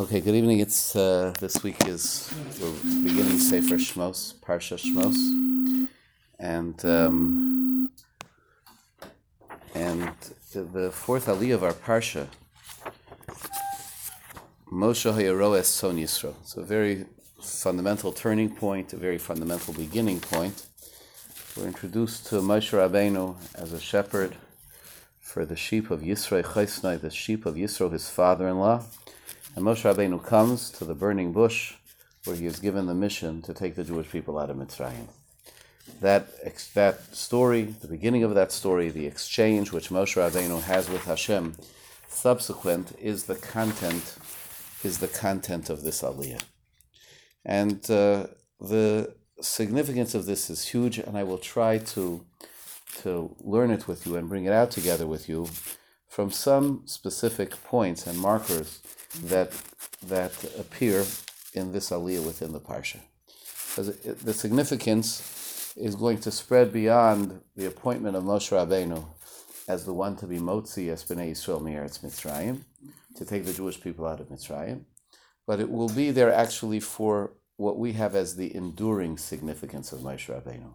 Okay, good evening. It's uh, this week is we're beginning Sefer Shmos, Parsha Shmos, and um, and the, fourth aliyah of our parsha, Moshe Hayaroes Son Yisro. It's a very fundamental turning point, a very fundamental beginning point. We're introduced to Moshe Rabbeinu as a shepherd for the sheep of Yisro Chaisnai, the sheep of Yisro, his father-in-law. And Moshe Rabbeinu comes to the burning bush where he is given the mission to take the Jewish people out of Mitzrayim. That, that story, the beginning of that story, the exchange which Moshe Rabbeinu has with Hashem, subsequent is the content, is the content of this aliyah. And uh, the significance of this is huge, and I will try to to learn it with you and bring it out together with you from some specific points and markers that that appear in this aliyah within the parsha. Because the significance is going to spread beyond the appointment of Moshe Rabbeinu as the one to be Motzi as Yisrael Me'eretz Mitzrayim, to take the Jewish people out of Mitzrayim, but it will be there actually for what we have as the enduring significance of Moshe Rabbeinu.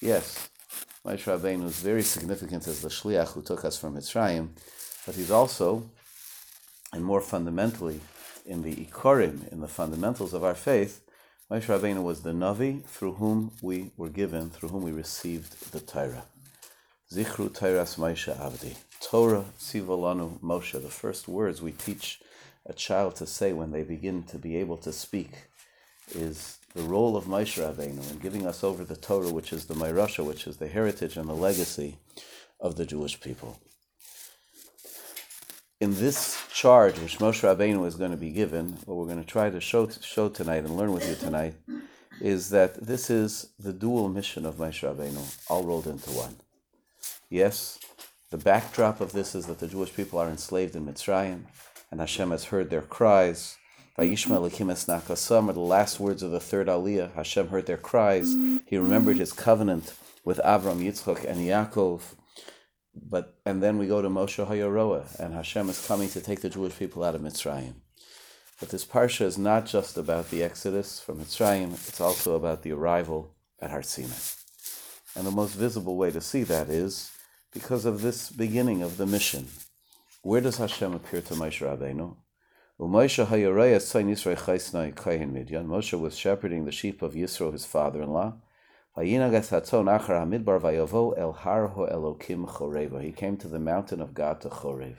Yes, Moshe Rabbeinu is very significant as the Shliach who took us from Mitzrayim, but he's also, and more fundamentally, in the Ikorim, in the fundamentals of our faith, Moshe Rabbeinu was the Navi through whom we were given, through whom we received the Torah. Zichru Tairas Moshe Avdi. Torah Sivalanu Moshe, the first words we teach a child to say when they begin to be able to speak is the role of Moshe Rabbeinu in giving us over the Torah, which is the Mairasha, which is the heritage and the legacy of the Jewish people. In this charge, which Moshe Rabbeinu is going to be given, what we're going to try to show, show tonight and learn with you tonight, is that this is the dual mission of Moshe Rabbeinu, all rolled into one. Yes, the backdrop of this is that the Jewish people are enslaved in Mitzrayim, and Hashem has heard their cries. Vayishma Elokim es nakasam are the last words of the third Aliyah. Hashem heard their cries. He remembered his covenant with Avram, Yitzchak, and Yaakov. But and then we go to Moshe Hayaroa, and Hashem is coming to take the Jewish people out of Mitzrayim. But this parsha is not just about the exodus from Mitzrayim; it's also about the arrival at Har Sinai. And the most visible way to see that is because of this beginning of the mission. Where does Hashem appear to Moshe Rabbeinu? Moshe was shepherding the sheep of Yisro, his father-in-law. He came to the mountain of God to Chorev.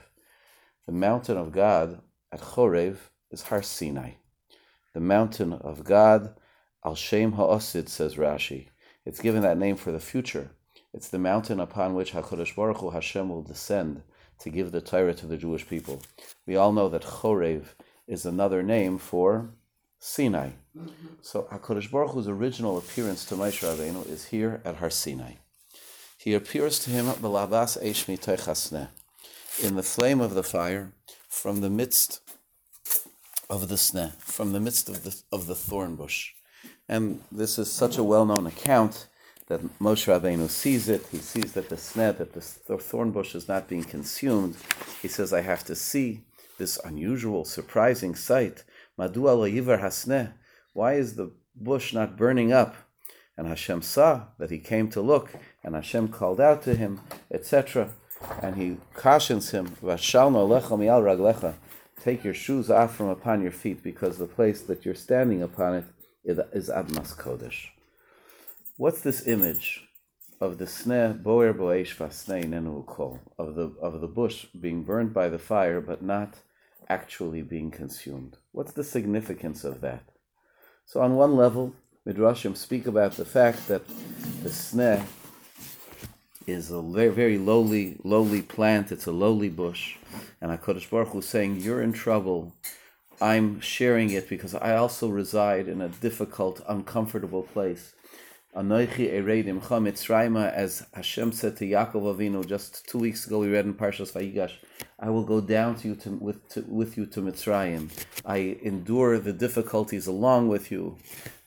The mountain of God at Chorev is Har Sinai. The mountain of God, Al Shem Ha'osid, says Rashi. It's given that name for the future. It's the mountain upon which HaKadosh Baruch Hu Hashem will descend to give the Torah to the Jewish people. We all know that Chorev is another name for Sinai. So HaKadosh Baruch Hu's original appearance to Moshe Rabbeinu is here at Har Sinai. He appears to him Balabas Eshmi Teichasne, in the flame of the fire, from the midst of the sneh, from the midst of the of the thorn bush. And this is such a well-known account that Moshe Rabbeinu sees it. He sees that the sneh, that the thorn bush is not being consumed. He says, I have to see this unusual, surprising sight. Madu yivar hasneh. Why is the bush not burning up? And Hashem saw that he came to look, and Hashem called out to him, etc. And he cautions him, Take your shoes off from upon your feet, because the place that you're standing upon it is Admas Kodesh. What's this image of the sneh boer boesh vasnei nenu kol of the of the bush being burned by the fire, but not actually being consumed? What's the significance of that? So, on one level, Midrashim speak about the fact that the sneh is a very, very lowly, lowly plant. It's a lowly bush, and Hakadosh Baruch Hu saying, "You're in trouble. I'm sharing it because I also reside in a difficult, uncomfortable place." Anoichi Eredim Mitzrayma, as Hashem said to Yaakov Avinu just two weeks ago, we read in Parshas Vayigash, I will go down to you to, with, to, with you to Mitzrayim. I endure the difficulties along with you.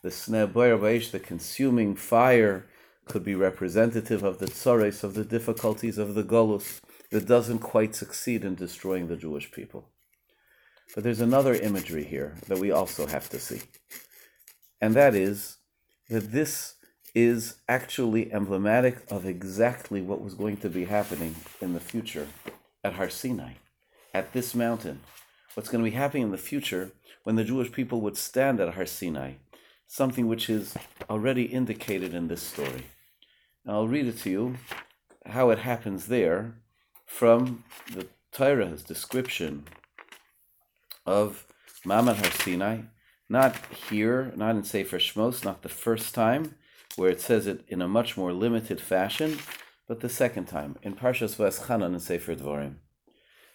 The Sneh the consuming fire, could be representative of the tzores, of the difficulties of the Golus, that doesn't quite succeed in destroying the Jewish people. But there's another imagery here that we also have to see. And that is that this is actually emblematic of exactly what was going to be happening in the future at Har Sinai, at this mountain. What's going to be happening in the future when the Jewish people would stand at Har Sinai, something which is already indicated in this story. And I'll read it to you how it happens there from the Torah's description of Mamad Har Sinai, not here, not in Sefer Shmos, not the first time, where it says it in a much more limited fashion, but the second time, in Parshas V'eschanan and Sefer Dvorim.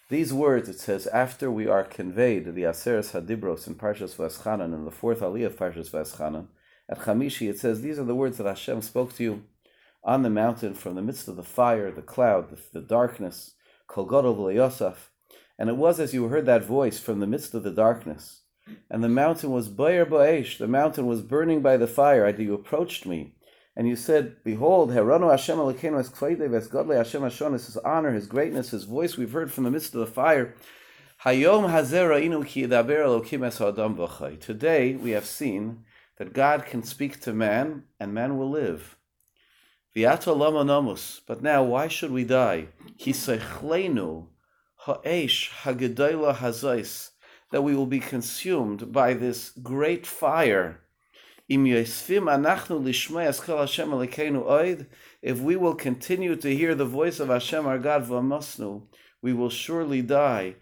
These words, it says, after we are conveyed the Aseres Hadibros in Parshas V'eschanan, in the fourth Aliyah of Parshas V'eschanan, at Chamishi, it says, these are the words that Hashem spoke to you on the mountain from the midst of the fire, the cloud, the, the darkness, Kol Gadol Yosef. And it was as you heard that voice from the midst of the darkness, and the mountain was Bayer Ba'esh, the mountain was burning by the fire, and you approached me, and you said, Behold, Herano Hashem Elokeinu es Kveidev es Godle Hashem Hashonis, his honor, his greatness, his voice we've heard from the midst of the fire. Hayom Hazer Ra'inu Ki Yedaber Elokim Es Adam. Today we have seen that God can speak to man, and man will live. V'yato Lama Nomus. But now, why should we die? Ki Sechlenu Ha'esh Hagedayla Hazais. That we will be consumed by this great fire if we will continue to hear the voice of Hashem our God, we will surely die.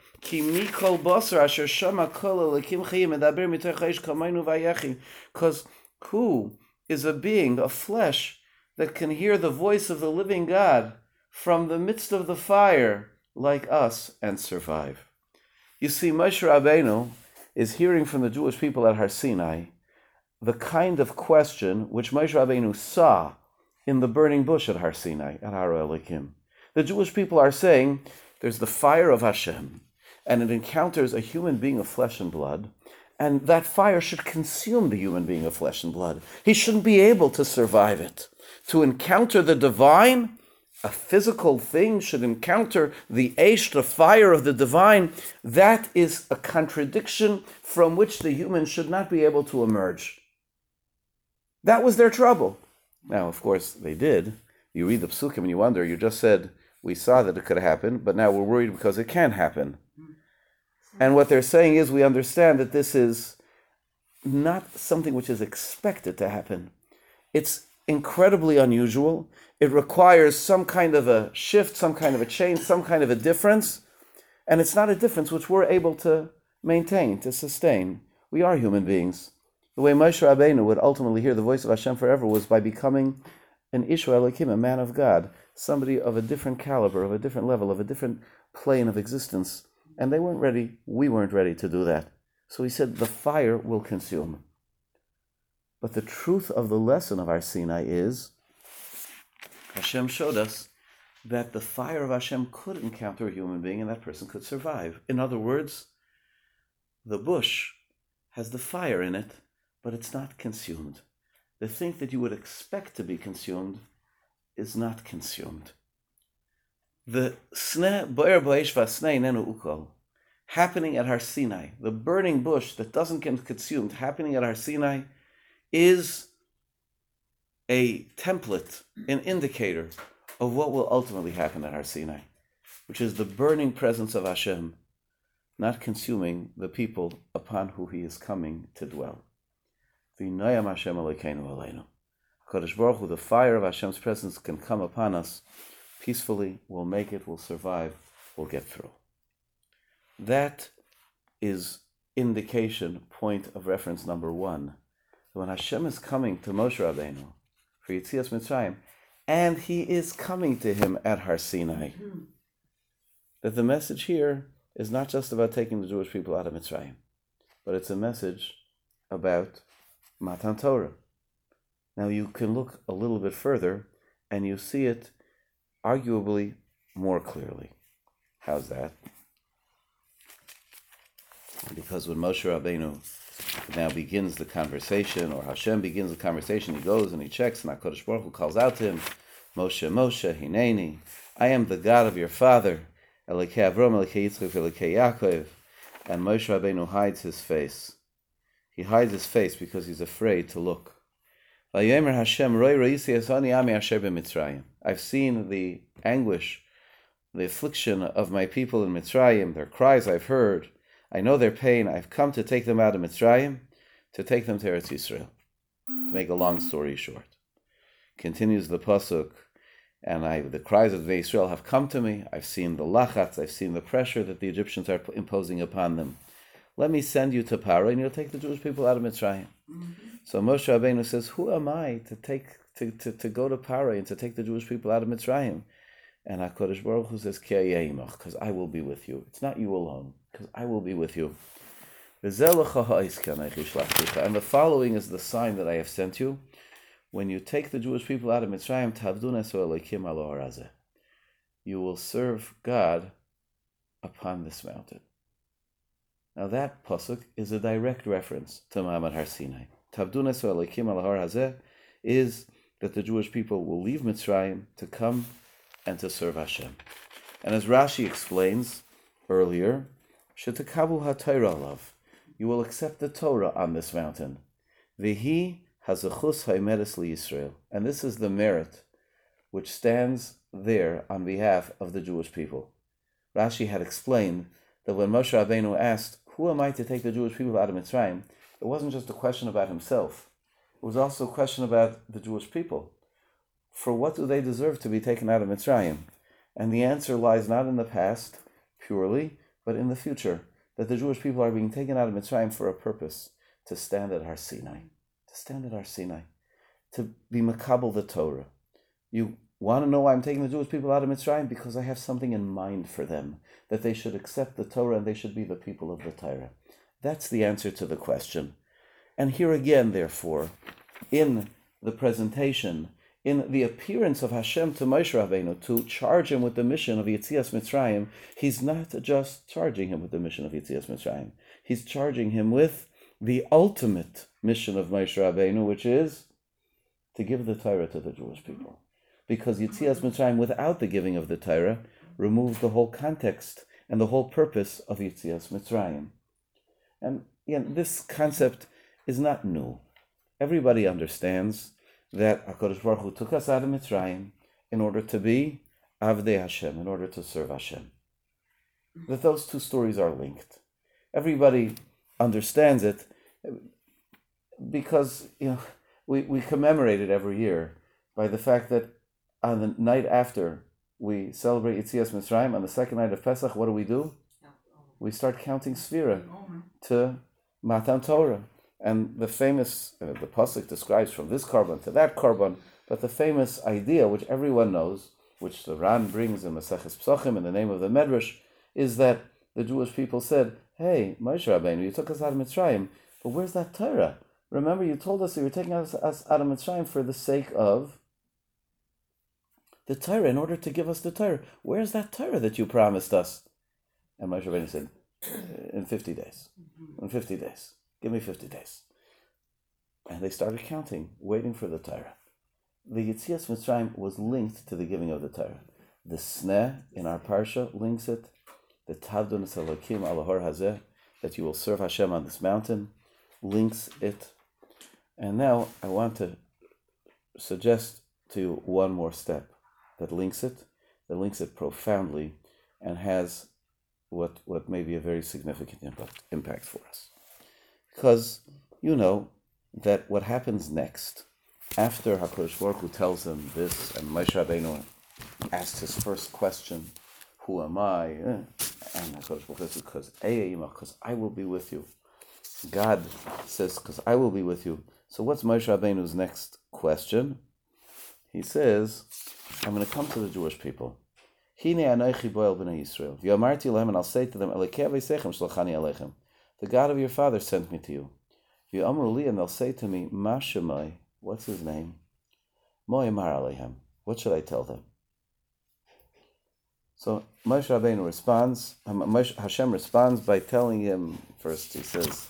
Because who is a being, a flesh, that can hear the voice of the living God from the midst of the fire like us and survive? You see, Moshe Rabbeinu is hearing from the Jewish people at Har Sinai the kind of question which Moshe Rabbeinu saw in the burning bush at Har Sinai, at Har Elikim. The Jewish people are saying there's the fire of Hashem, and it encounters a human being of flesh and blood, and that fire should consume the human being of flesh and blood. He shouldn't be able to survive it. To encounter the divine, a physical thing should encounter the Aish, the fire of the divine. That is a contradiction from which the human should not be able to emerge. That was their trouble. Now, of course, they did. You read the psukim and you wonder, you just said, we saw that it could happen, but now we're worried because it can happen. And what they're saying is, we understand that this is not something which is expected to happen. It's incredibly unusual. It requires some kind of a shift, some kind of a change, some kind of a difference. And it's not a difference which we're able to maintain, to sustain. We are human beings. The way Moshe Rabbeinu would ultimately hear the voice of Hashem forever was by becoming an Ishra Elohim, a man of God, somebody of a different caliber, of a different level, of a different plane of existence. And they weren't ready, we weren't ready to do that. So he said, the fire will consume. But the truth of the lesson of Har Sinai is Hashem showed us that the fire of Hashem could encounter a human being and that person could survive. In other words, the bush has the fire in it but it's not consumed. The thing that you would expect to be consumed is not consumed. The happening at Har Sinai, the burning bush that doesn't get consumed, happening at Har Sinai, is a template, an indicator of what will ultimately happen at Har Sinai, which is the burning presence of Hashem, not consuming the people upon who He is coming to dwell. Kodesh Baruch Hu, the fire of Hashem's presence can come upon us peacefully. We'll make it. We'll survive. We'll get through. That is indication, point of reference number one. When Hashem is coming to Moshe Rabbeinu for Yitzias Mitzrayim, and he is coming to him at Har Sinai, that the message here is not just about taking the Jewish people out of Mitzrayim, but it's a message about Matan Torah. Now you can look a little bit further and you see it arguably more clearly. How's that? Because when Moshe Rabbeinu now begins the conversation, or Hashem begins the conversation, he goes and he checks, and HaKadosh Baruch Hu calls out to him, Moshe, Moshe, Hineni, I am the God of your father, Elokei Avram, Elokei Yitzchak, Yaakov. and Moshe Rabbeinu hides his face. He hides his face because he's afraid to look. I've seen the anguish, the affliction of my people in Mitzrayim, their cries I've heard. I know their pain. I've come to take them out of Mitzrayim, to take them to Eretz Yisrael. To make a long story short. Continues the Pasuk, and I, the cries of the Israel have come to me. I've seen the lachatz, I've seen the pressure that the Egyptians are imposing upon them. Let me send you to Paro, and you'll take the Jewish people out of Mitzrayim. Mm-hmm. So Moshe Rabbeinu says, Who am I to take to, to, to go to Paro and to take the Jewish people out of Mitzrayim? And HaKadosh Baruch Hu says, because I will be with you. It's not you alone, because I will be with you. And the following is the sign that I have sent you. When you take the Jewish people out of Mitzrayim, you will serve God upon this mountain. Now that pasuk is a direct reference to Ma'amad Har Sinai. Tavdunas Elikim al Har Hazeh is that the Jewish people will leave Mitzrayim to come and to serve Hashem. And as Rashi explains earlier, Shetakabu HaTorah love, you will accept the Torah on this mountain. Vihi hazachus haimeres Israel, and this is the merit which stands there on behalf of the Jewish people. Rashi had explained that when Moshe Rabbeinu asked, "Who am I to take the Jewish people out of Mitzrayim?" it wasn't just a question about himself; it was also a question about the Jewish people for what do they deserve to be taken out of Mitzrayim? And the answer lies not in the past purely, but in the future. That the Jewish people are being taken out of Mitzrayim for a purpose to stand at Har Sinai. To stand at Har Sinai. To be Makabal the Torah. You want to know why I'm taking the Jewish people out of Mitzrayim? Because I have something in mind for them. That they should accept the Torah and they should be the people of the Torah. That's the answer to the question. And here again, therefore, in the presentation, in the appearance of Hashem to Moshe Rabbeinu to charge him with the mission of Yitzias Mitzrayim, he's not just charging him with the mission of Yitzias Mitzrayim. He's charging him with the ultimate mission of Moshe Rabbeinu, which is to give the Torah to the Jewish people. Because Yitzias Mitzrayim, without the giving of the Torah, removes the whole context and the whole purpose of Yitzias Mitzrayim. And again, this concept is not new. Everybody understands that HaKadosh Baruch Hu took us out of Mitzrayim in order to be Avdei Hashem, in order to serve Hashem. That those two stories are linked. Everybody understands it because you know we, we commemorate it every year by the fact that on the night after we celebrate Yitzias Mitzrayim, on the second night of Pesach, what do we do? We start counting Sfira to Matan Torah. And the famous, uh, the pasuk describes from this korban to that korban, but the famous idea, which everyone knows, which the Ran brings in Maseches Psachim in the name of the Medrash, is that the Jewish people said, "Hey, Moshe Rabbeinu, you took us out of Mitzrayim, but where's that Torah? Remember, you told us that you were taking us, us out of Mitzrayim for the sake of the Torah, in order to give us the Torah. Where's that Torah that you promised us?" And Moshe Rabbeinu said, "In fifty days. In fifty days." Give me 50 days. And they started counting, waiting for the Torah. The Yitzias Mitzrayim was linked to the giving of the Torah. The Sneh in our Parsha links it. The Tavdun Salakim Alahor Hazeh, that you will serve Hashem on this mountain, links it. And now I want to suggest to you one more step that links it, that links it profoundly, and has what, what may be a very significant impact, impact for us. Because you know that what happens next, after HaKadosh Baruch Hu tells him this, and Moshe Rabbeinu asks his first question, who am I? Eh, and HaKadosh Baruch Hu says, because because I will be with you. God says, because I will be with you. So what's Moshe Rabbeinu's next question? He says, I'm going to come to the Jewish people. Hine anoichi boel b'nei Yisrael. V'yomarti lehem, and I'll say to them, alechem. The God of your father sent me to you. V'yamru and they'll say to me, Mashemai, what's his name? Mo'emar alehem. What should I tell them? So Moshe Rabbeinu responds, um, Hashem responds by telling him, first he says,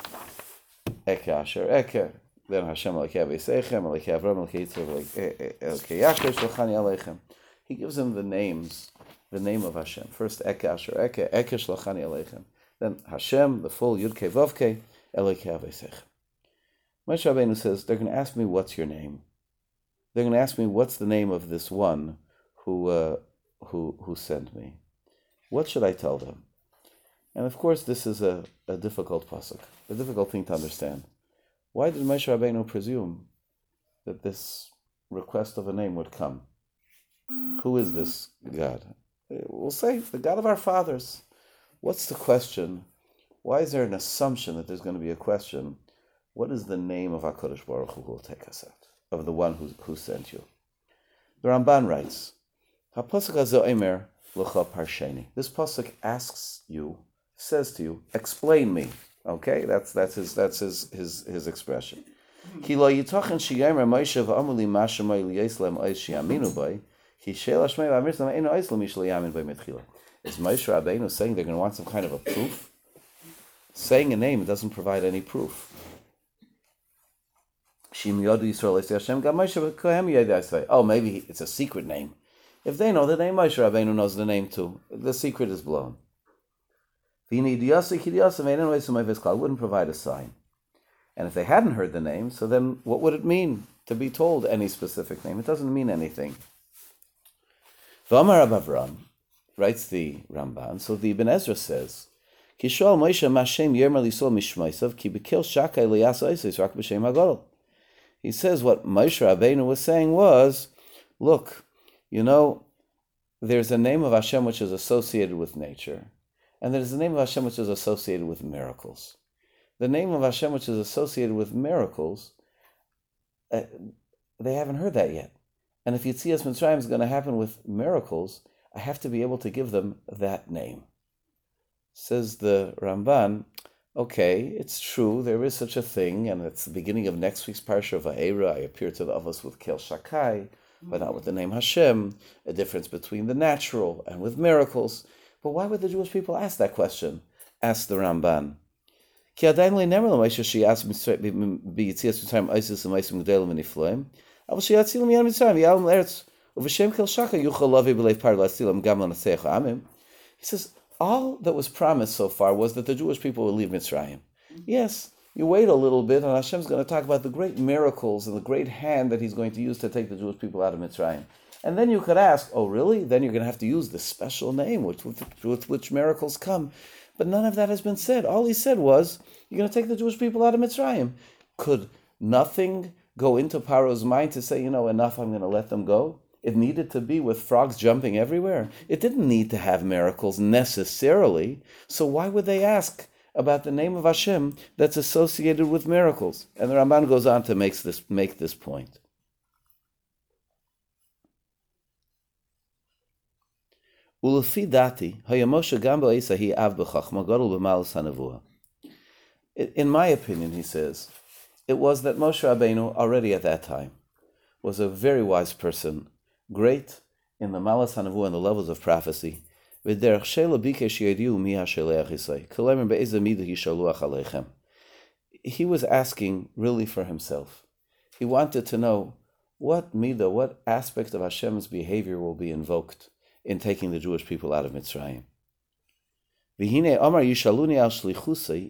Eke asher eke, then Hashem alekei v'seichem, alekei Avram, alekei Yitzchak, alekei eh, eh, eh, Yaakov, shalchani alechem. He gives him the names, the name of Hashem. First Eke asher eke, eke shalchani alechem. Then Hashem, the full Yud Ke Vav Ke, Elokei Avosechem. Moshe Rabbeinu says, they're going to ask me, what's your name? They're going to ask me, what's the name of this one who, uh, who, who sent me? What should I tell them? And of course, this is a, a difficult pasuk, a difficult thing to understand. Why did Moshe Rabbeinu presume that this request of a name would come? Who is this God? We'll say the God of our fathers. What's the question? Why is there an assumption that there's going to be a question? What is the name of HaKadosh Baruch Hu who will take us out? Of the one who, who sent you. The Ramban writes, HaPasuk Emer L'cha Parsheni. This pasuk asks you, says to you, explain me. Okay, that's that's his that's his his his expression. Ki lo shiyaminu bay. Ki hashmei mitchila. Is Moshe Rabbeinu saying they're going to want some kind of a proof? Saying a name doesn't provide any proof. Oh, maybe it's a secret name. If they know the name, Moshe Rabbeinu knows the name too. The secret is blown. Wouldn't provide a sign. And if they hadn't heard the name, so then what would it mean to be told any specific name? It doesn't mean anything. Writes the Ramban. So the Ibn Ezra says, Kishol Moshe Mashem Mishmaisav Shakai Rak. He says what Moshe Rabbeinu was saying was, look, you know, there's a name of Hashem which is associated with nature, and there's a name of Hashem which is associated with miracles. The name of Hashem which is associated with miracles, uh, they haven't heard that yet. And if Yitzias Mitzrayim is going to happen with miracles, I have to be able to give them that name. Says the Ramban, okay, it's true, there is such a thing, and it's the beginning of next week's Parsha of Va'era. I appear to the others with Kel Shakai, but not with the name Hashem, a difference between the natural and with miracles. But why would the Jewish people ask that question? Asked the Ramban. He says, all that was promised so far was that the Jewish people would leave Mitzrayim. Yes, you wait a little bit, and Hashem's going to talk about the great miracles and the great hand that He's going to use to take the Jewish people out of Mitzrayim. And then you could ask, oh, really? Then you're going to have to use the special name with, with, with which miracles come. But none of that has been said. All He said was, you're going to take the Jewish people out of Mitzrayim. Could nothing go into Paro's mind to say, you know, enough, I'm going to let them go? It needed to be with frogs jumping everywhere. It didn't need to have miracles necessarily. So why would they ask about the name of Hashem that's associated with miracles? And the Ramban goes on to make this, make this point. In my opinion, he says, it was that Moshe Rabbeinu already at that time was a very wise person great in the Malas Hanavu and the levels of prophecy. He was asking really for himself. He wanted to know what midah, what aspect of Hashem's behavior will be invoked in taking the Jewish people out of Mitzrayim. Yishaluni al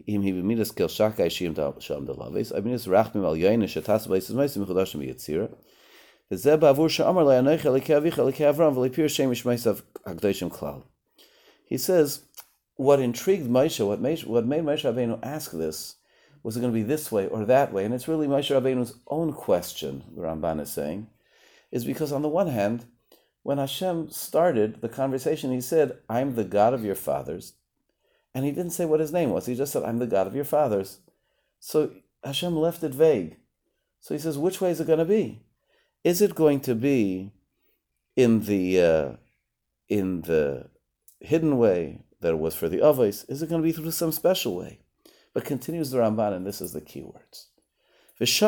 im hi b'midas kel shakai shim sham rachmim al yitzira he says, what intrigued Moshe, what made, what made Moshe Rabbeinu ask this, was it going to be this way or that way? And it's really Moshe Rabbeinu's own question, the Ramban is saying, is because on the one hand, when Hashem started the conversation, he said, I'm the God of your fathers. And he didn't say what his name was. He just said, I'm the God of your fathers. So Hashem left it vague. So he says, which way is it going to be? Is it going to be in the uh, in the hidden way that it was for the Avos? Is it going to be through some special way? But continues the Ramban, and this is the key words. And Moshe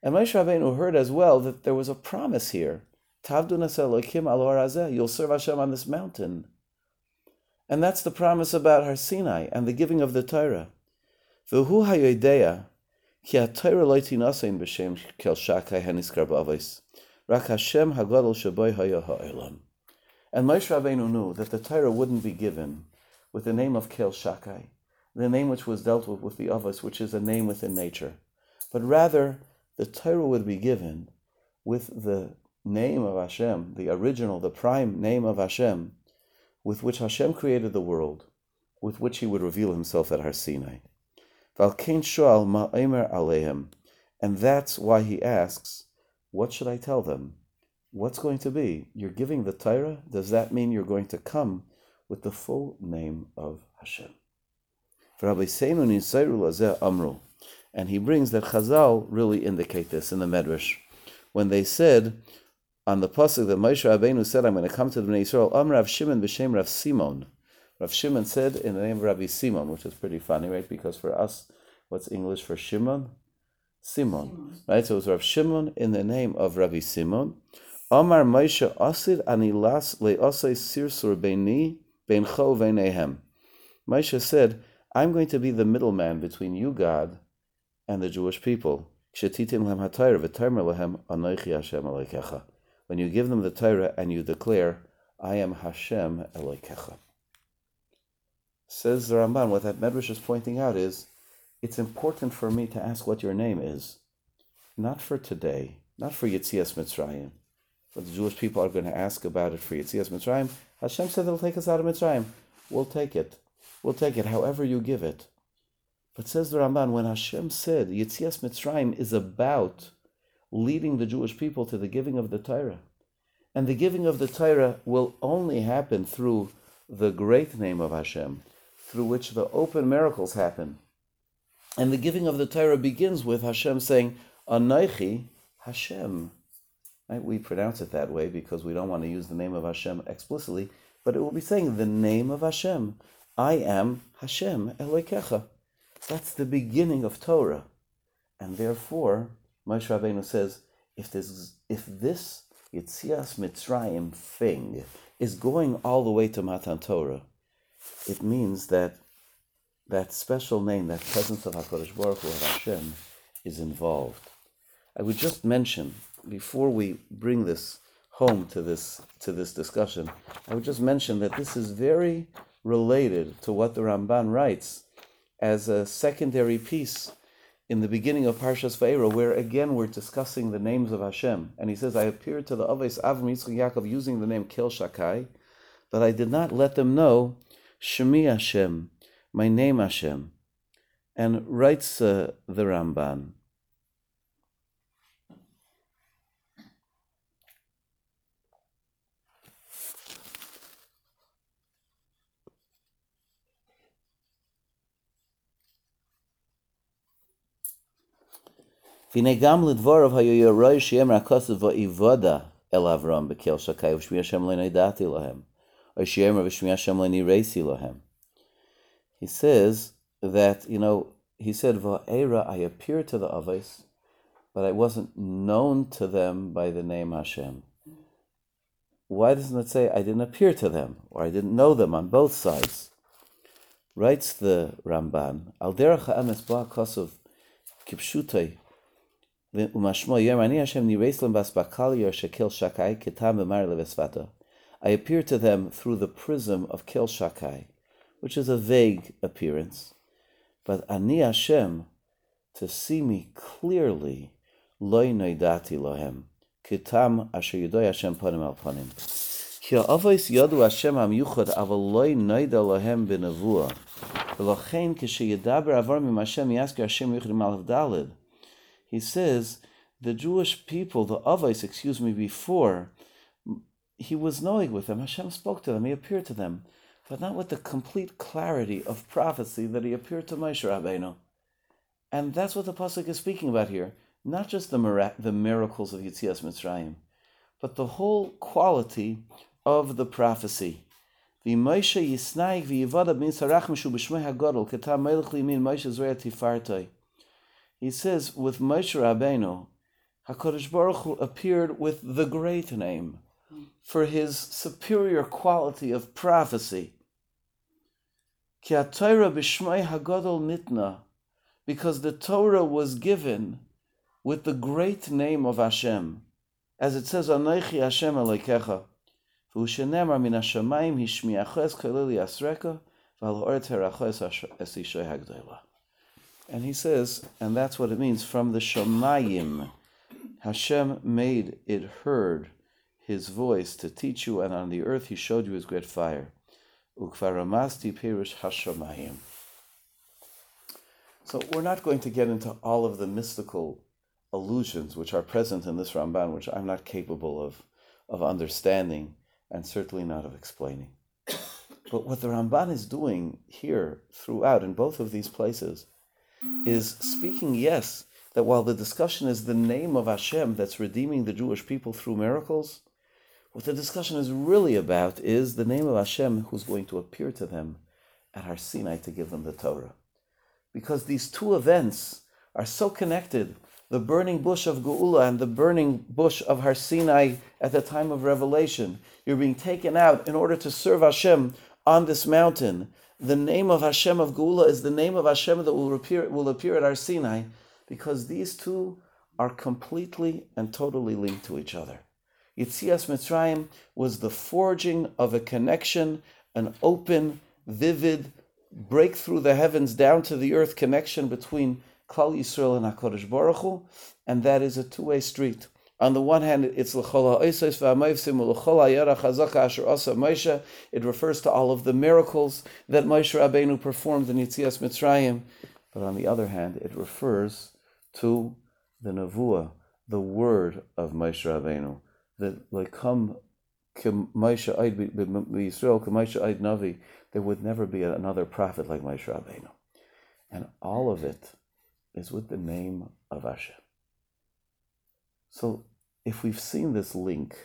Rabbeinu heard as well that there was a promise here. You'll serve Hashem on this mountain. And that's the promise about Har Sinai and the giving of the Torah. V'hu hayodeya And Moshe Rabbeinu knew that the Torah wouldn't be given with the name of Kel Shakai, the name which was dealt with with the Avos, which is a name within nature, but rather the Torah would be given with the name of Hashem, the original, the prime name of Hashem, with which Hashem created the world, with which He would reveal Himself at Har Sinai. And that's why He asks, What should I tell them? What's going to be? You're giving the Torah? Does that mean you're going to come with the full name of Hashem? And he brings that Chazal really indicate this in the Medrash. When they said, on the pasuk that Moshe Rabbeinu said, "I'm going to come to the Bnei Yisrael." Am Rav Shimon b'shem Rav Simon. Rav Shimon said in the name of Rabbi Simon, which is pretty funny, right? Because for us, what's English for Shimon? Simon, right? So it was Rav Shimon in the name of Rabbi Simon. Amar Moshe Asid Anilas le'osei sirsur beini beincho veinehem. Moshe said, "I'm going to be the middleman between you, God, and the Jewish people." when you give them the Torah and you declare, I am Hashem Elokecha. Says the Ramban, what that Medrash is pointing out is, it's important for me to ask what your name is, not for today, not for Yitzias Mitzrayim. But the Jewish people are going to ask about it for Yitzias Mitzrayim. Hashem said they'll take us out of Mitzrayim. We'll take it. We'll take it however you give it. But says the Ramban, when Hashem said Yitzias Mitzrayim is about leading the Jewish people to the giving of the Torah. And the giving of the Torah will only happen through the great name of Hashem, through which the open miracles happen. And the giving of the Torah begins with Hashem saying, Anaichi Hashem. Right? We pronounce it that way because we don't want to use the name of Hashem explicitly, but it will be saying the name of Hashem. I am Hashem Elokecha. That's the beginning of Torah. And therefore, Moshe Rabbeinu says, if this, if this Yitzias Mitzrayim thing is going all the way to Matan Torah, it means that that special name, that presence of HaKadosh Baruch Hu, Hashem, is involved. I would just mention, before we bring this home to this, to this discussion, I would just mention that this is very related to what the Ramban writes as a secondary piece in the beginning of Parshas Va'era, where again we're discussing the names of Hashem. And he says, I appeared to the Aves Avram Yitzchak Yaakov using the name Kel Shakai, but I did not let them know Shemi Hashem, my name Hashem. And writes uh, the Ramban, והנה גם לדבורב היו ירוי שיאמר הכוסף ואיבודה אל אברהם בקל שקי ושמי השם לא נדעתי להם, He says that, you know, he said, Va'era, I appeared to the Avais, but I wasn't known to them by the name Hashem. Why doesn't it say I didn't appear to them or I didn't know them on both sides? Writes the Ramban, Al kipshutai umashmo Hashem shakai ketam. I appear to them through the prism of Kel Shakai, which is a vague appearance. But Ani Hashem, to see me clearly, loy noidati lohem, kitam asher yudoy Hashem panim al panim. Ki ha'avois yadu Hashem am yuchad, aval loy noida lohem benavua. V'lochein ksheyedaber avar mim Hashem yasker Hashem yuchad malav dalid. He says, the Jewish people, the Avais, excuse me, before, he was knowing with them. Hashem spoke to them, he appeared to them, but not with the complete clarity of prophecy that he appeared to Moshe Rabbeinu. And that's what the Pasuk is speaking about here. Not just the, mirac- the miracles of Yitzias Mitzrayim, but the whole quality of the prophecy. Ketam he says with Moshe Rabbeinu, Hakadosh Baruch Hu appeared with the great name for his superior quality of prophecy. Ki Torah nitna, because the Torah was given with the great name of Hashem, as it says, Anoichi Hashem Elokecha. V'ushenemar min hashamayim hishmiaches kalili asreka. And he says, and that's what it means, from the shamayim, Hashem made it heard his voice to teach you, and on the earth he showed you his great fire. Ukvaramasti perish hashamayim. So we're not going to get into all of the mystical allusions which are present in this Ramban, which I'm not capable of, of understanding and certainly not of explaining. But what the Ramban is doing here throughout in both of these places is speaking, yes, that while the discussion is the name of Hashem that's redeeming the Jewish people through miracles, what the discussion is really about is the name of Hashem who's going to appear to them at Har Sinai to give them the Torah. Because these two events are so connected the burning bush of Geula and the burning bush of Har Sinai at the time of Revelation. You're being taken out in order to serve Hashem on this mountain. The name of Hashem of Geula is the name of Hashem that will appear, will appear at Har Sinai because these two are completely and totally linked to each other. Yitzias Mitzrayim was the forging of a connection, an open, vivid, break through the heavens down to the earth connection between Klal Yisrael and Hakadosh Baruch Hu, and that is a two-way street. On the one hand, it's. It refers to all of the miracles that Moshe Rabbeinu performed in Yitzias Mitzrayim. But on the other hand, it refers to the nevuah, the word of Moshe Rabbeinu, that like come Yisrael, Navi, there would never be another prophet like Moshe Rabbeinu, and all of it is with the name of Hashem. So, if we've seen this link,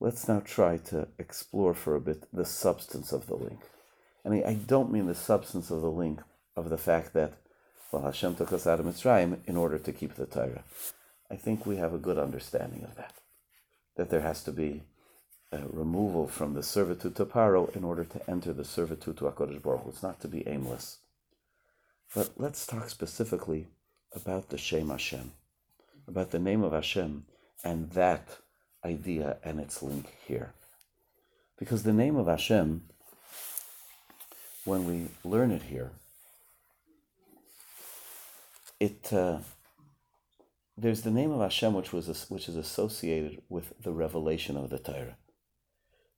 let's now try to explore for a bit the substance of the link. I mean, I don't mean the substance of the link of the fact that, well, Hashem took us out of Mitzrayim in order to keep the Torah. I think we have a good understanding of that. That there has to be a removal from the servitude to Paro in order to enter the servitude to HaKadosh Baruch. It's not to be aimless. But let's talk specifically about the Shem Hashem, about the name of Hashem and that idea and its link here. Because the name of Hashem, when we learn it here, it uh, there's the name of Hashem which was which is associated with the revelation of the Torah,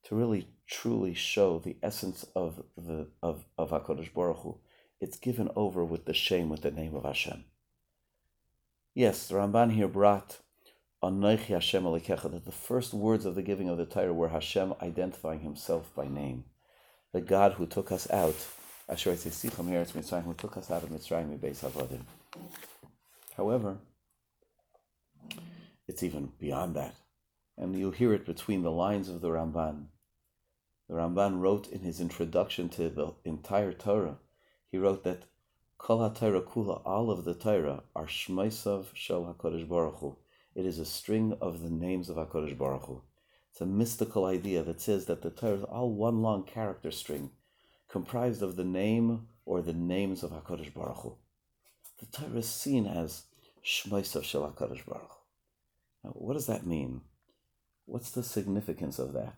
to really truly show the essence of the of of Hakadosh Baruch Hu it's given over with the shame with the name of Hashem. Yes, the Ramban here brought on Anoichi Hashem Alikecha, that the first words of the giving of the Torah were Hashem identifying himself by name. The God who took us out, Asher Mitzrayim, who took us out of Mitzrayim, Beis Havadim. However, it's even beyond that. And you hear it between the lines of the Ramban. The Ramban wrote in his introduction to the entire Torah he wrote that Kol HaTorah Kula, all of the Torah, are Shmaisav Shel HaKadosh Baruch Hu. It is a string of the names of HaKadosh Baruch Hu. It's a mystical idea that says that the Torah is all one long character string, comprised of the name or the names of HaKadosh Baruch Hu. The Torah is seen as Shmaisav Shel HaKadosh Baruch Hu. What does that mean? What's the significance of that?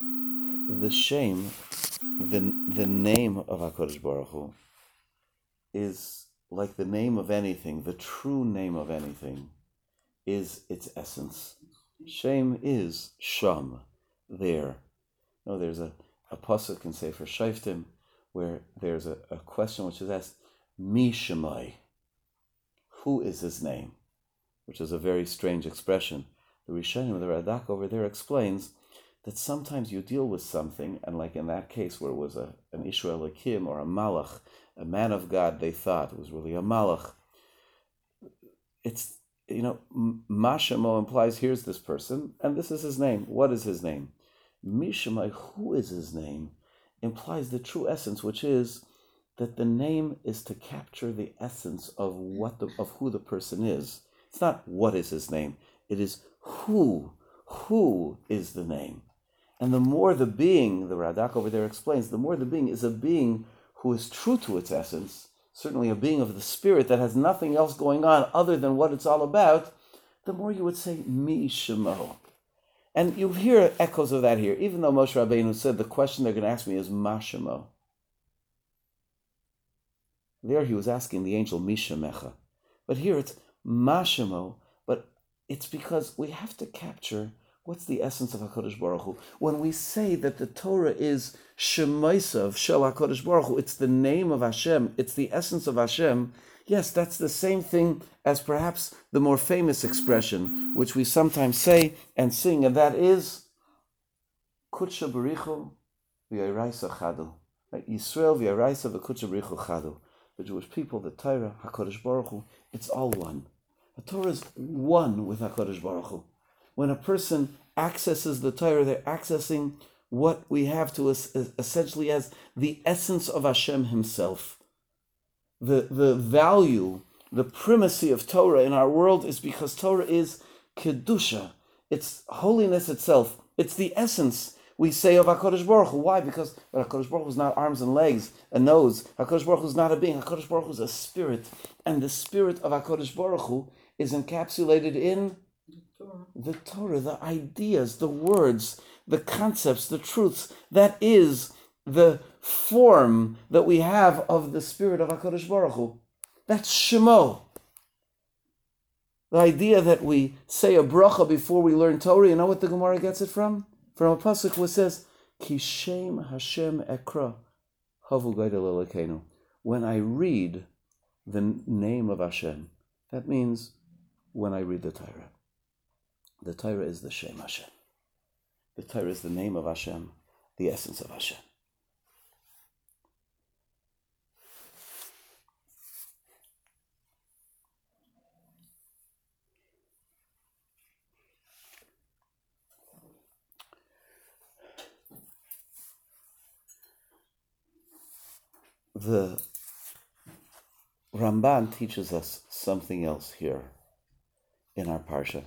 The shame the the name of Hakadosh Baruch Hu is like the name of anything. The true name of anything is its essence. Shame is sham, there. No, there's a a pasuk can say for Shaiftim where there's a, a question which is asked, Mi Shemai, who is his name? Which is a very strange expression. The Rishonim, of the Radak over there explains that sometimes you deal with something, and like in that case where it was a, an Akim or a Malach, a man of God, they thought it was really a Malach. It's, you know, Mashamo implies here's this person, and this is his name. What is his name? Mishamai, who is his name, implies the true essence, which is that the name is to capture the essence of what the, of who the person is. It's not what is his name. It is who. Who is the name? And the more the being, the Radak over there explains, the more the being is a being who is true to its essence, certainly a being of the spirit that has nothing else going on other than what it's all about, the more you would say, Mi Shemo. And you hear echoes of that here, even though Moshe Rabbeinu said the question they're going to ask me is Mashemo. There he was asking the angel Mishamecha. But here it's Mashemo, but it's because we have to capture what's the essence of HaKadosh Baruch Hu. When we say that the Torah is Shemaisav Shel HaKadosh Baruch Hu, it's the name of Hashem, it's the essence of Hashem, yes, that's the same thing as perhaps the more famous expression, which we sometimes say and sing, and that is Kutsha Barichu V'yaraisa Chadu. Yisrael V'yaraisa V'kutsha Barichu Chadu the Jewish people, the Torah, HaKadosh Baruch Hu, it's all one. The Torah is one with HaKadosh Baruch Hu. When a person accesses the Torah, they're accessing what we have to essentially as the essence of Hashem Himself. The, the value, the primacy of Torah in our world is because Torah is Kedusha. It's holiness itself. It's the essence we say of HaKadosh Baruch Hu. Why? Because HaKadosh Baruch Hu is not arms and legs, a nose. HaKadosh Baruch Hu is not a being. HaKadosh Baruch Hu is a spirit. And the spirit of HaKadosh Baruch Hu is encapsulated in the Torah, the ideas, the words, the concepts, the truths. That is the form that we have of the spirit of HaKadosh Baruch Hu. That's Shemo. The idea that we say a bracha before we learn Torah, you know what the Gemara gets it from? from a pasuk which says, "Kishem Hashem ekra havu When I read the name of Hashem, that means when I read the Torah. The Torah is the Shem Hashem. The Torah is the name of Hashem, the essence of Hashem. the Ramban teaches us something else here in our Parsha,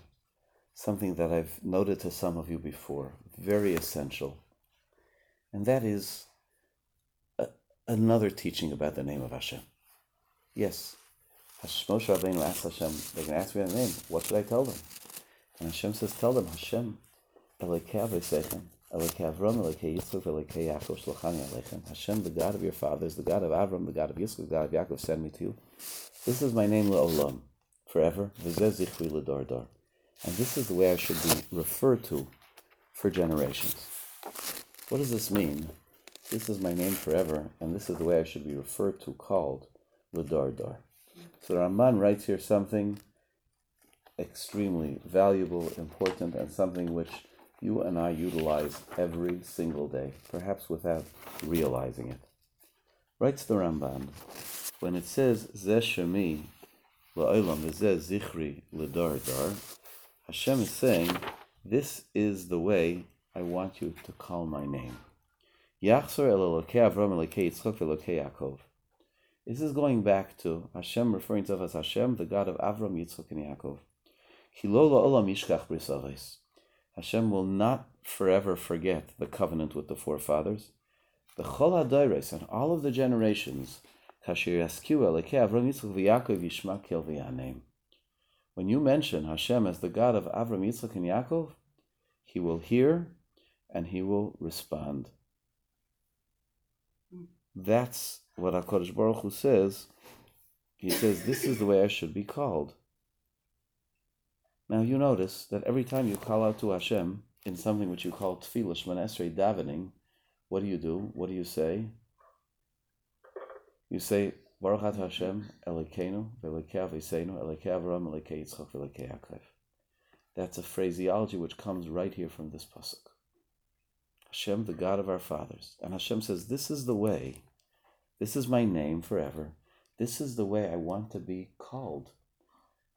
something that I've noted to some of you before, very essential, and that is a, another teaching about the name of Hashem. Yes, Moshe Rabbeinu asked Hashem, going to ask me the name, what should I tell them? And Hashem says, tell them, Hashem, Hashem, the God of your fathers, the God of Avram, the God of Yitzchak, the God of Yaakov, send me to you. This is my name, Le'olam, forever. And this is the way I should be referred to for generations. What does this mean? This is my name forever, and this is the way I should be referred to, called Ledardar. So Ramban writes here something extremely valuable, important, and something which you and I utilize every single day, perhaps without realizing it. Writes the Ramban, when it says Zeh Shemi La'olam Zeh Zichri L'dar Dar, Hashem is saying, this is the way I want you to call my name. Yachzor El Elokei Avram Elokei Yitzchak Elokei Yaakov. This is going back to Hashem referring to as Hashem, the God of Avram, Yitzchak, and Yaakov. Kilolo Olam Yishkach Brisaves. Hashem will not forever forget the covenant with the forefathers. The Chol HaDaires and all of the generations, when you mention Hashem as the God of Avram, Yitzchak, and Yaakov, He will hear and He will respond. That's what HaKadosh Baruch Hu says. He says, This is the way I should be called. Now you notice that every time you call out to Hashem in something which you call tefillah shmanesrei davening, what do you do? What do you say? You say Baruch Atah Hashem Elokeinu v'Elokei Aviseinu Elokei Avram Elokei Yitzchak v'Elokei Yaakov. That's a phraseology which comes right here from this pasuk. Hashem, the God of our fathers, and Hashem says, "This is the way. This is my name forever. This is the way I want to be called."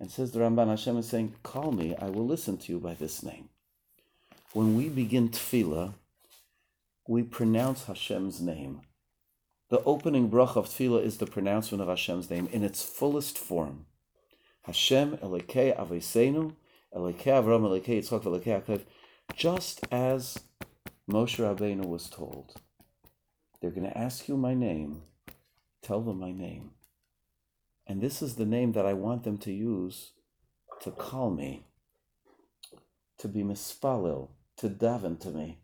And says the Ramban, Hashem is saying, Call me, I will listen to you by this name. When we begin tefillah, we pronounce Hashem's name. The opening bracha of tefillah is the pronouncement of Hashem's name in its fullest form. Hashem Elokei Avesenu, Elokei Avram, Elokei Yitzchak, Elokei Yaakov, just as Moshe Rabbeinu was told. They're going to ask you my name. Tell them my name. And this is the name that I want them to use to call me, to be mispalil, to daven to me.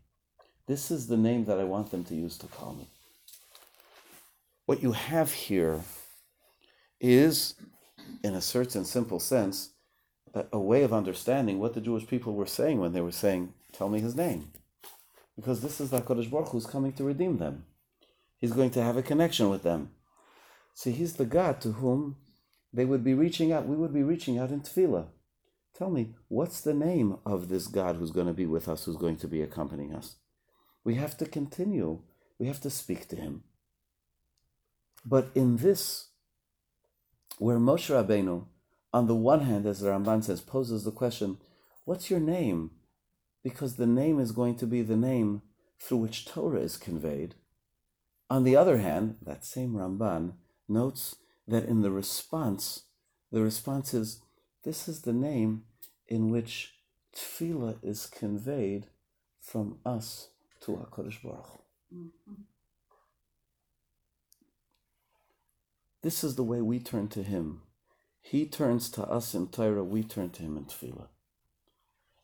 This is the name that I want them to use to call me. What you have here is, in a certain simple sense, a, a way of understanding what the Jewish people were saying when they were saying, Tell me his name. Because this is the HaKadosh Baruch who's coming to redeem them. He's going to have a connection with them. See, he's the God to whom they would be reaching out. We would be reaching out in tefillah. Tell me, what's the name of this God who's going to be with us, who's going to be accompanying us? We have to continue. We have to speak to him. But in this, where Moshe Rabbeinu, on the one hand, as the Ramban says, poses the question, what's your name? Because the name is going to be the name through which Torah is conveyed. On the other hand, that same Ramban notes that in the response, the response is, this is the name in which tefillah is conveyed from us to HaKadosh Baruch mm-hmm. This is the way we turn to Him. He turns to us in Torah, we turn to Him in tefillah.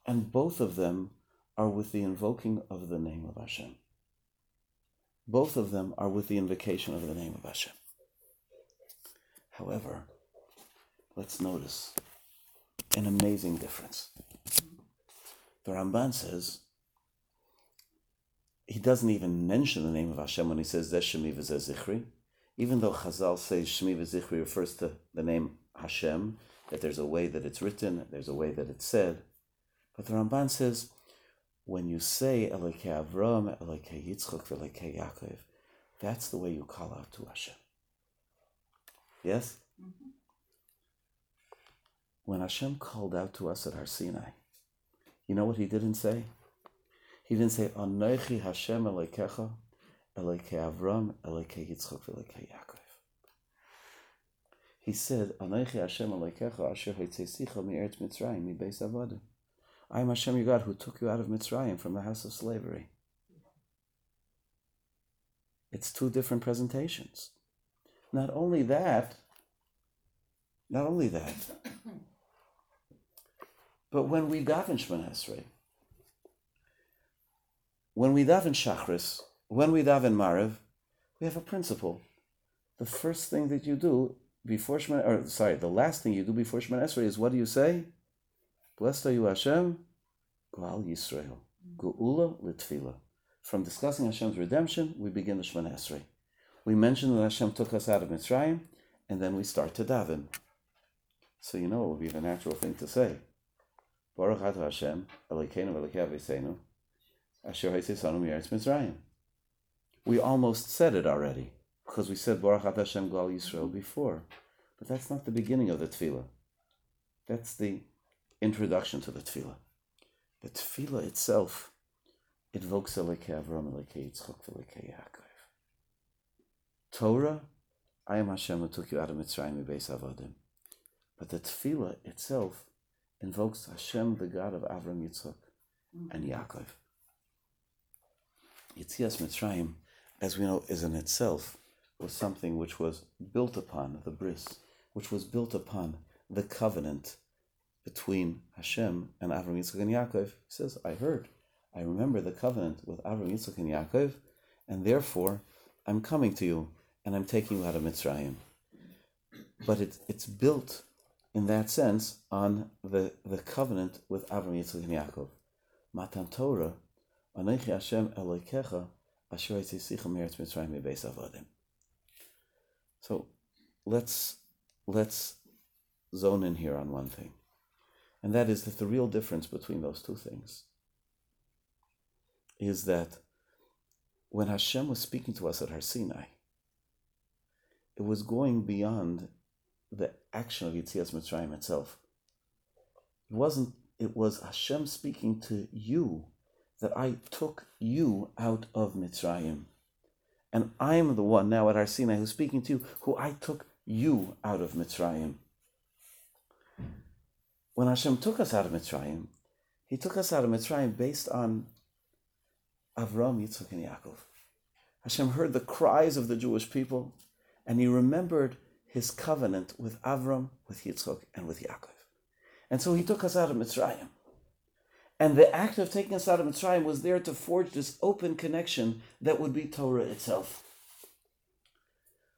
And both of them are with the invoking of the name of Hashem. Both of them are with the invocation of the name of Hashem. However, let's notice an amazing difference. The Ramban says he doesn't even mention the name of Hashem when he says Zeshemi Zichri, even though Chazal says Shemi Zichri refers to the name Hashem, that there's a way that it's written, there's a way that it's said. But the Ramban says, when you say Elokei Avram, Elokei Yitzchok, Elokei Yaakov, that's the way you call out to Hashem. Yes? Mm-hmm. When Hashem called out to us at Har Sinai, you know what he didn't say? He didn't say, Anoichi Hashem Elokecha, Elokei Avram, Elokei Yitzchok, Elokei Yaakov. He said, Anoichi Hashem Elokecha, Asher Hoitzesicha mi'eretz Mitzrayim, mi-beis avodim. I am Hashem your God who took you out of Mitzrayim from the house of slavery. It's two different presentations. Not only that, not only that, but when we daven Shemon Esrei, when we daven Shachris, when we daven Mariv, we have a principle. The first thing that you do before Shemon, or sorry, the last thing you do before Shemon Esrei is what do you say? Blessed are you Hashem, Goal Yisrael, Geula Litfila. From discussing Hashem's redemption, we begin the Shemon Esrei. We mention that Hashem took us out of Mitzrayim, and then we start to daven. So you know it would be the natural thing to say. Baruch Hashem, Elokeinu Elokei Aviseinu, Asher Haisesanu Mi'eretz Mitzrayim. We almost said it already, because we said Baruch Hashem Gal Yisrael before. But that's not the beginning of the tefillah. That's the introduction to the tefillah. The tefillah itself invokes Elokei Avram, Elokei Yitzchok, Elokei Yaakov. Torah, I am Hashem who took you out of Mitzrayim, Beis Avadim. But the tefillah itself invokes Hashem, the God of Avram, Yitzchak, and Yaakov. Yitzias Mitzrayim, as we know, is in itself was something which was built upon the bris, which was built upon the covenant between Hashem and Avram, Yitzchak, and Yaakov. He says, I heard, I remember the covenant with Avram, Yitzchak, and Yaakov, and therefore I'm coming to you and I'm taking you out of Mitzrayim. But it, it's built in that sense on the, the covenant with Avram Yitzchak, and Yaakov. Matan Torah, Anechi Hashem Elokecha, So let's let's zone in here on one thing, and that is that the real difference between those two things is that when Hashem was speaking to us at Har Sinai, it was going beyond the action of Yitzias Mitzrayim itself. It wasn't, it was Hashem speaking to you that I took you out of Mitzrayim. And I'm the one now at Har Sinai who's speaking to you, who I took you out of Mitzrayim. When Hashem took us out of Mitzrayim, He took us out of Mitzrayim based on Avram, Yitzchak, and Yaakov. Hashem heard the cries of the Jewish people and he remembered his covenant with Avram, with Yitzchak, and with Yaakov. And so he took us out of Mitzrayim. And the act of taking us out of Mitzrayim was there to forge this open connection that would be Torah itself.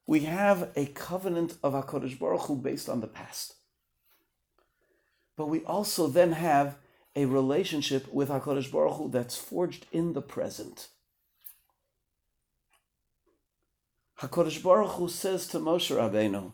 We have a covenant of HaKadosh Baruch Hu based on the past. But we also then have a relationship with HaKadosh Baruch Hu that's forged in the present. HaKadosh Baruch Hu says to Moshe Rabbeinu,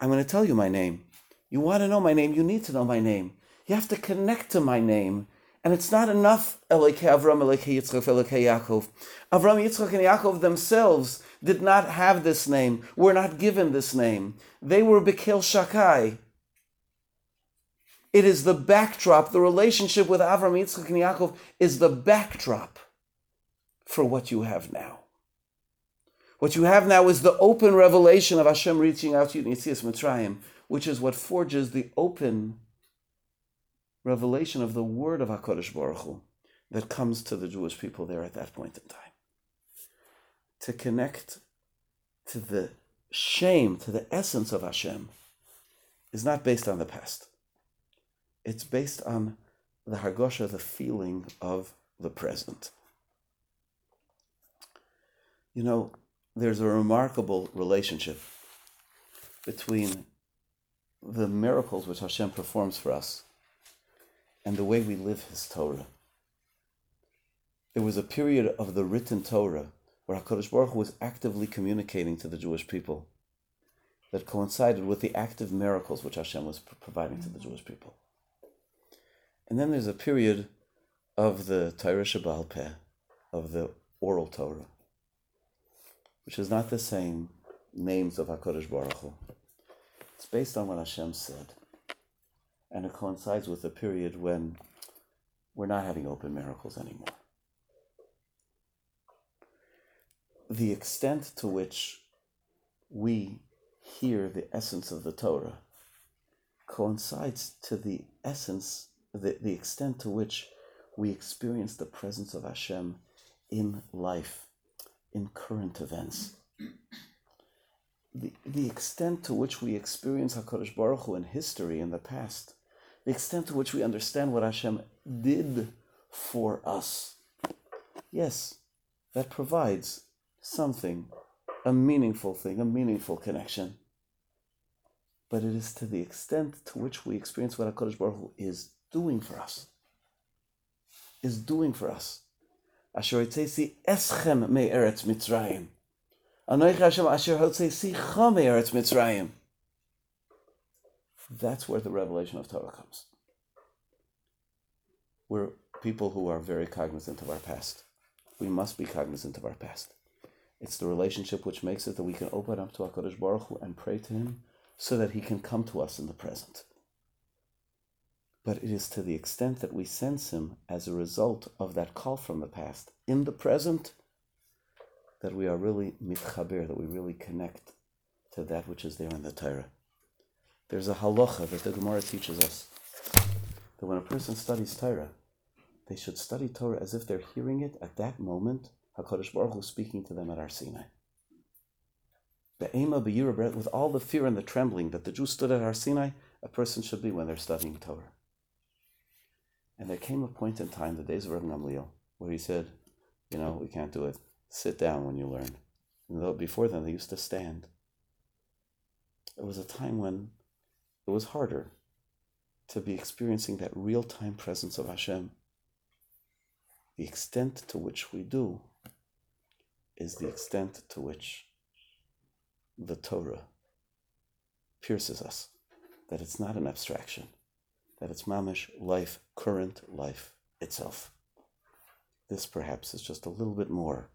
I'm going to tell you my name. You want to know my name, you need to know my name. You have to connect to my name. And it's not enough, Elokei Avram, Elokei Yitzchak, Elokei Yaakov. Avram, Yitzchak, and Yaakov themselves did not have this name, were not given this name. They were Bekel Shakai. It is the backdrop. The relationship with Avram, Yitzchak, and Yaakov is the backdrop for what you have now. What you have now is the open revelation of Hashem reaching out to you in Yitzias Mitzrayim, which is what forges the open revelation of the word of HaKadosh Baruch Hu that comes to the Jewish people there at that point in time. To connect to the shame, to the essence of Hashem, is not based on the past. It's based on the Hargosha, the feeling of the present. You know, there's a remarkable relationship between the miracles which Hashem performs for us and the way we live His Torah. There was a period of the written Torah where HaKadosh Baruch Hu was actively communicating to the Jewish people that coincided with the active miracles which Hashem was providing to the Jewish people. And then there's a period of the Torah Sheb'al Peh, of the oral Torah, which is not the same names of HaKadosh Baruch Hu. It's based on what Hashem said and it coincides with a period when we're not having open miracles anymore. The extent to which we hear the essence of the Torah coincides to the essence, the, the extent to which we experience the presence of Hashem in life, in current events. The, the extent to which we experience HaKadosh Baruch Hu in history in the past the extent to which we understand what Hashem did for us. Yes, that provides something, a meaningful thing, a meaningful connection. But it is to the extent to which we experience what HaKadosh Baruch Hu is doing for us. Is doing for us. Asher eschem me eretz Mitzrayim. Anoich Hashem asher hotzesi cha me eretz Mitzrayim. That's where the revelation of Torah comes. We're people who are very cognizant of our past. We must be cognizant of our past. It's the relationship which makes it that we can open up to HaKadosh Baruch Hu and pray to Him so that He can come to us in the present. But it is to the extent that we sense Him as a result of that call from the past in the present that we are really mitchaber, that we really connect to that which is there in the Torah. There's a halacha that the Gemara teaches us that when a person studies Torah, they should study Torah as if they're hearing it at that moment. Hakadosh Baruch Hu speaking to them at Har Sinai. With all the fear and the trembling that the Jews stood at Har Sinai, a person should be when they're studying Torah. And there came a point in time, the days of Rabbi Gamliel, where he said, "You know, we can't do it. Sit down when you learn." And though before then they used to stand. It was a time when it was harder to be experiencing that real time presence of Hashem. The extent to which we do is the extent to which the Torah pierces us. That it's not an abstraction, that it's mamish life, current life itself. This perhaps is just a little bit more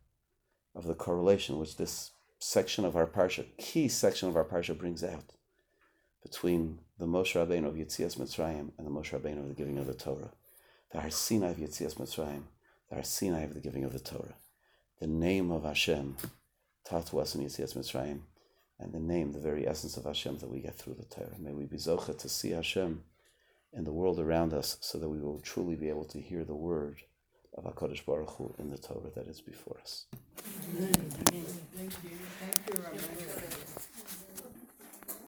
of the correlation which this section of our parsha, key section of our parsha, brings out between the Moshe Rabbeinu of Yitzias Mitzrayim and the Moshe Rabbeinu of the giving of the Torah. The Har Sinai of Yitzias Mitzrayim, the Har Sinai of the giving of the Torah. The name of Hashem taught to us in Yitzias Mitzrayim, and the name, the very essence of Hashem that we get through the Torah. May we be zocha to see Hashem in the world around us, so that we will truly be able to hear the word of Hakadosh Baruch Hu in the Torah that is before us. Thank you. Thank you, Rabbi.